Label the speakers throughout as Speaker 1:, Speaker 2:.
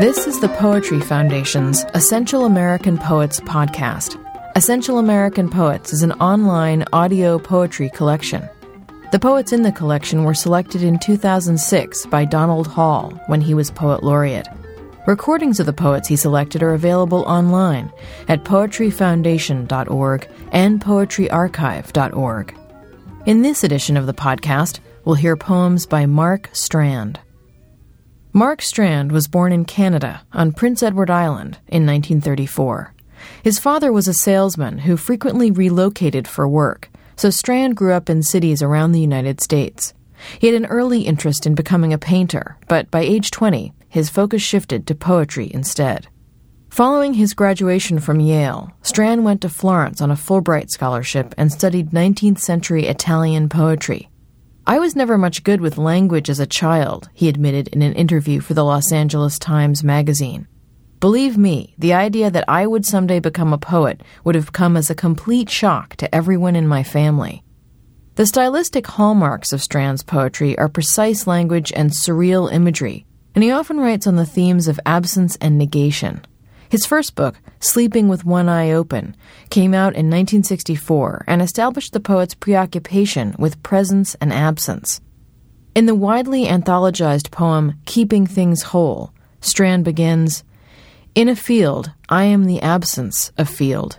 Speaker 1: This is the Poetry Foundation's Essential American Poets podcast. Essential American Poets is an online audio poetry collection. The poets in the collection were selected in 2006 by Donald Hall when he was Poet Laureate. Recordings of the poets he selected are available online at poetryfoundation.org and poetryarchive.org. In this edition of the podcast, we'll hear poems by Mark Strand. Mark Strand was born in Canada on Prince Edward Island in 1934. His father was a salesman who frequently relocated for work, so Strand grew up in cities around the United States. He had an early interest in becoming a painter, but by age 20, his focus shifted to poetry instead. Following his graduation from Yale, Strand went to Florence on a Fulbright scholarship and studied 19th century Italian poetry. I was never much good with language as a child, he admitted in an interview for the Los Angeles Times magazine. Believe me, the idea that I would someday become a poet would have come as a complete shock to everyone in my family. The stylistic hallmarks of Strand's poetry are precise language and surreal imagery, and he often writes on the themes of absence and negation. His first book, Sleeping with One Eye Open, came out in 1964 and established the poet's preoccupation with presence and absence. In the widely anthologized poem Keeping Things Whole, Strand begins In a field, I am the absence of field.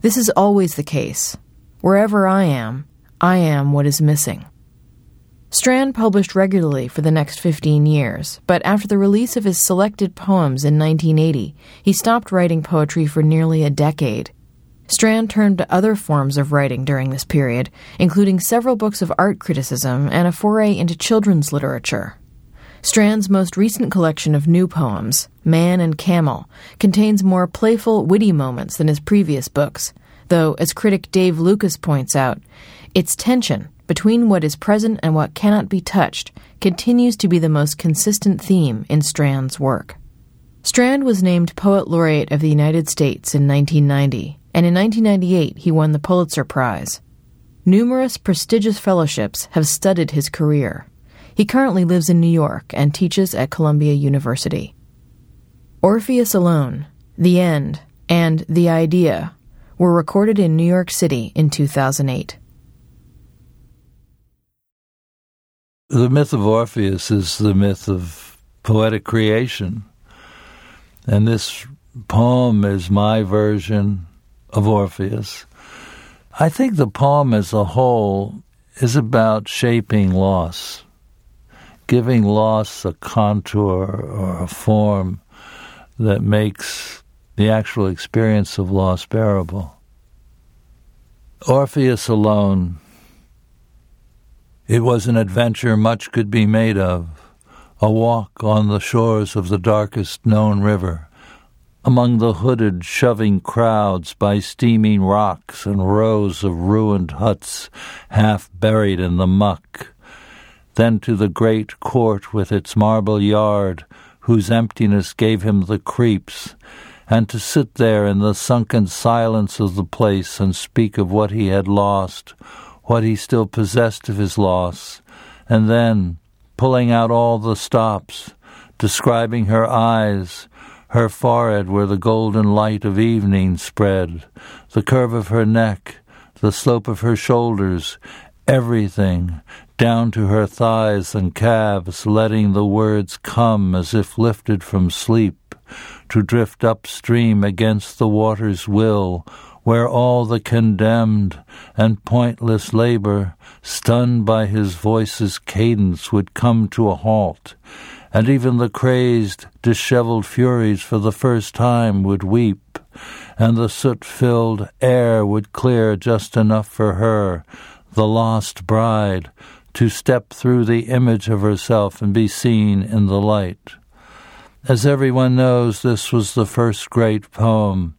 Speaker 1: This is always the case. Wherever I am, I am what is missing. Strand published regularly for the next 15 years, but after the release of his selected poems in 1980, he stopped writing poetry for nearly a decade. Strand turned to other forms of writing during this period, including several books of art criticism and a foray into children's literature. Strand's most recent collection of new poems, Man and Camel, contains more playful, witty moments than his previous books, though, as critic Dave Lucas points out, its tension between what is present and what cannot be touched continues to be the most consistent theme in Strand's work. Strand was named Poet Laureate of the United States in 1990, and in 1998 he won the Pulitzer Prize. Numerous prestigious fellowships have studded his career. He currently lives in New York and teaches at Columbia University. Orpheus Alone, The End, and The Idea were recorded in New York City in 2008.
Speaker 2: The myth of Orpheus is the myth of poetic creation. And this poem is my version of Orpheus. I think the poem as a whole is about shaping loss, giving loss a contour or a form that makes the actual experience of loss bearable. Orpheus alone it was an adventure much could be made of, a walk on the shores of the darkest known river, among the hooded, shoving crowds by steaming rocks and rows of ruined huts half buried in the muck, then to the great court with its marble yard, whose emptiness gave him the creeps, and to sit there in the sunken silence of the place and speak of what he had lost, what he still possessed of his loss, and then, pulling out all the stops, describing her eyes, her forehead where the golden light of evening spread, the curve of her neck, the slope of her shoulders, everything, down to her thighs and calves, letting the words come as if lifted from sleep, to drift upstream against the water's will, where all the condemned and pointless labor, stunned by his voice's cadence, would come to a halt, and even the crazed, dishevelled furies for the first time would weep, and the soot filled air would clear just enough for her, the lost bride, to step through the image of herself and be seen in the light. As everyone knows, this was the first great poem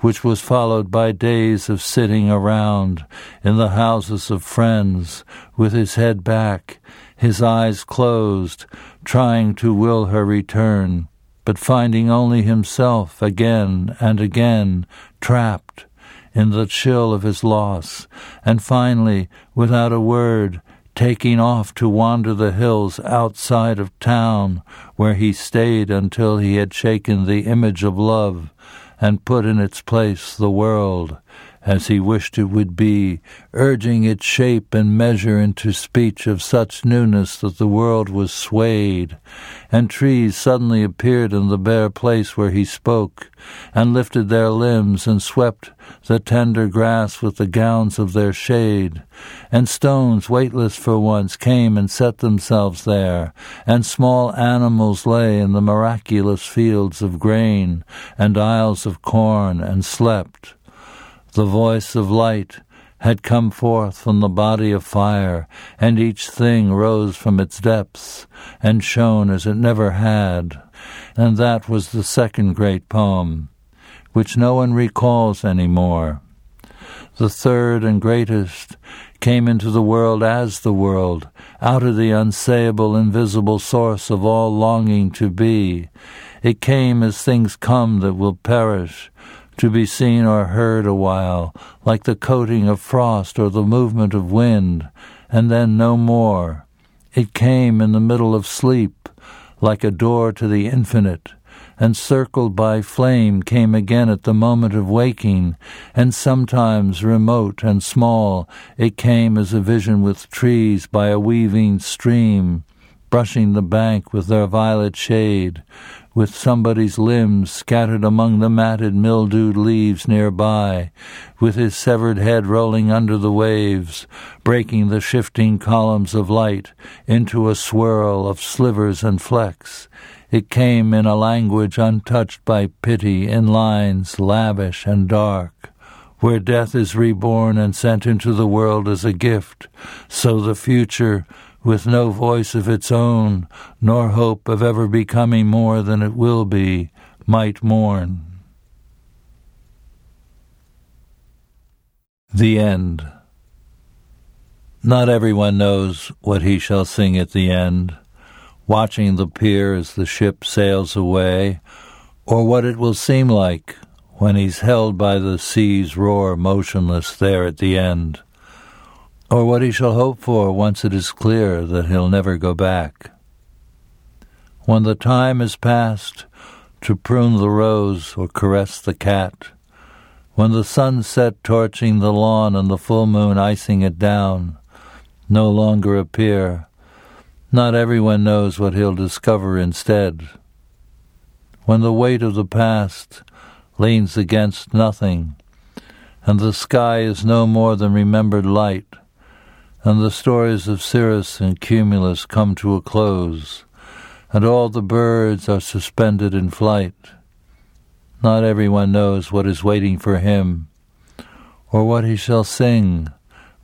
Speaker 2: which was followed by days of sitting around in the houses of friends with his head back, his eyes closed, trying to will her return, but finding only himself again and again trapped in the chill of his loss, and finally, without a word, taking off to wander the hills outside of town, where he stayed until he had shaken the image of love and put in its place the world as he wished it would be, urging its shape and measure into speech of such newness that the world was swayed, and trees suddenly appeared in the bare place where he spoke, and lifted their limbs and swept the tender grass with the gowns of their shade, and stones, weightless for once, came and set themselves there, and small animals lay in the miraculous fields of grain and aisles of corn and slept the voice of light had come forth from the body of fire, and each thing rose from its depths and shone as it never had. And that was the second great poem, which no one recalls any more. The third and greatest came into the world as the world, out of the unsayable, invisible source of all longing to be. It came as things come that will perish, to be seen or heard a while, like the coating of frost or the movement of wind, and then no more. It came in the middle of sleep, like a door to the infinite, and circled by flame came again at the moment of waking, and sometimes remote and small it came as a vision with trees by a weaving stream, brushing the bank with their violet shade, with somebody's limbs scattered among the matted, mildewed leaves nearby, with his severed head rolling under the waves, breaking the shifting columns of light into a swirl of slivers and flecks. It came in a language untouched by pity, in lines lavish and dark. Where death is reborn and sent into the world as a gift, so the future with no voice of its own, nor hope of ever becoming more than it will be, might mourn. The End. Not everyone knows what he shall sing at the end, watching the pier as the ship sails away, or what it will seem like when he's held by the sea's roar motionless there at the end or what he shall hope for once it is clear that he'll never go back. When the time is past to prune the rose or caress the cat, when the sunset torching the lawn and the full moon icing it down no longer appear, not everyone knows what he'll discover instead. When the weight of the past leans against nothing, and the sky is no more than remembered light, and the stories of Cirrus and Cumulus come to a close, and all the birds are suspended in flight. Not everyone knows what is waiting for him, or what he shall sing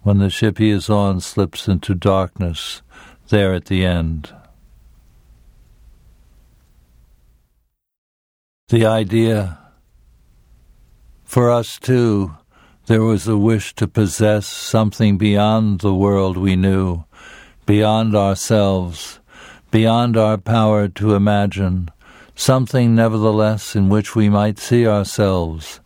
Speaker 2: when the ship he is on slips into darkness there at the end. The idea for us too there was a wish to possess something beyond the world we knew, beyond ourselves, beyond our power to imagine, something nevertheless in which we might see ourselves.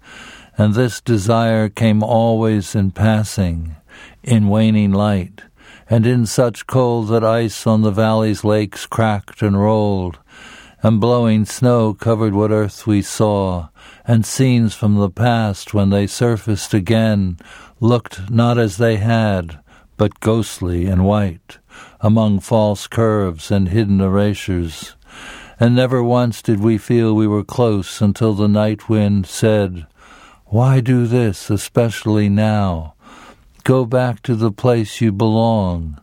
Speaker 2: And this desire came always in passing, in waning light, and in such cold that ice on the valley's lakes cracked and rolled, and blowing snow covered what earth we saw, and scenes from the past when they surfaced again looked not as they had, but ghostly and white, among false curves and hidden erasures. And never once did we feel we were close until the night wind said, Why do this, especially now? Go back to the place you belong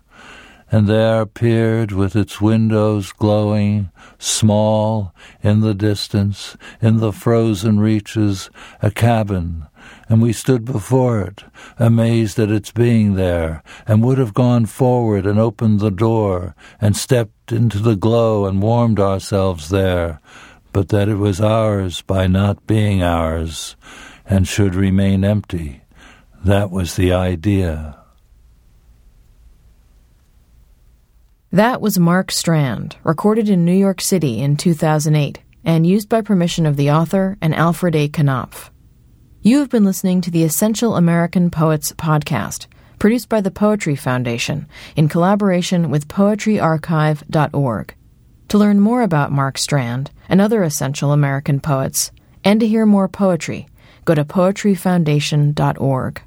Speaker 2: and there appeared with its windows glowing, small, in the distance, in the frozen reaches, a cabin, and we stood before it, amazed at its being there, and would have gone forward and opened the door, and stepped into the glow and warmed ourselves there, but that it was ours by not being ours, and should remain empty. That was the idea.
Speaker 1: That was Mark Strand, recorded in New York City in 2008 and used by permission of the author and Alfred A. Knopf. You have been listening to the Essential American Poets podcast, produced by the Poetry Foundation in collaboration with poetryarchive.org. To learn more about Mark Strand and other essential American poets, and to hear more poetry, go to poetryfoundation.org.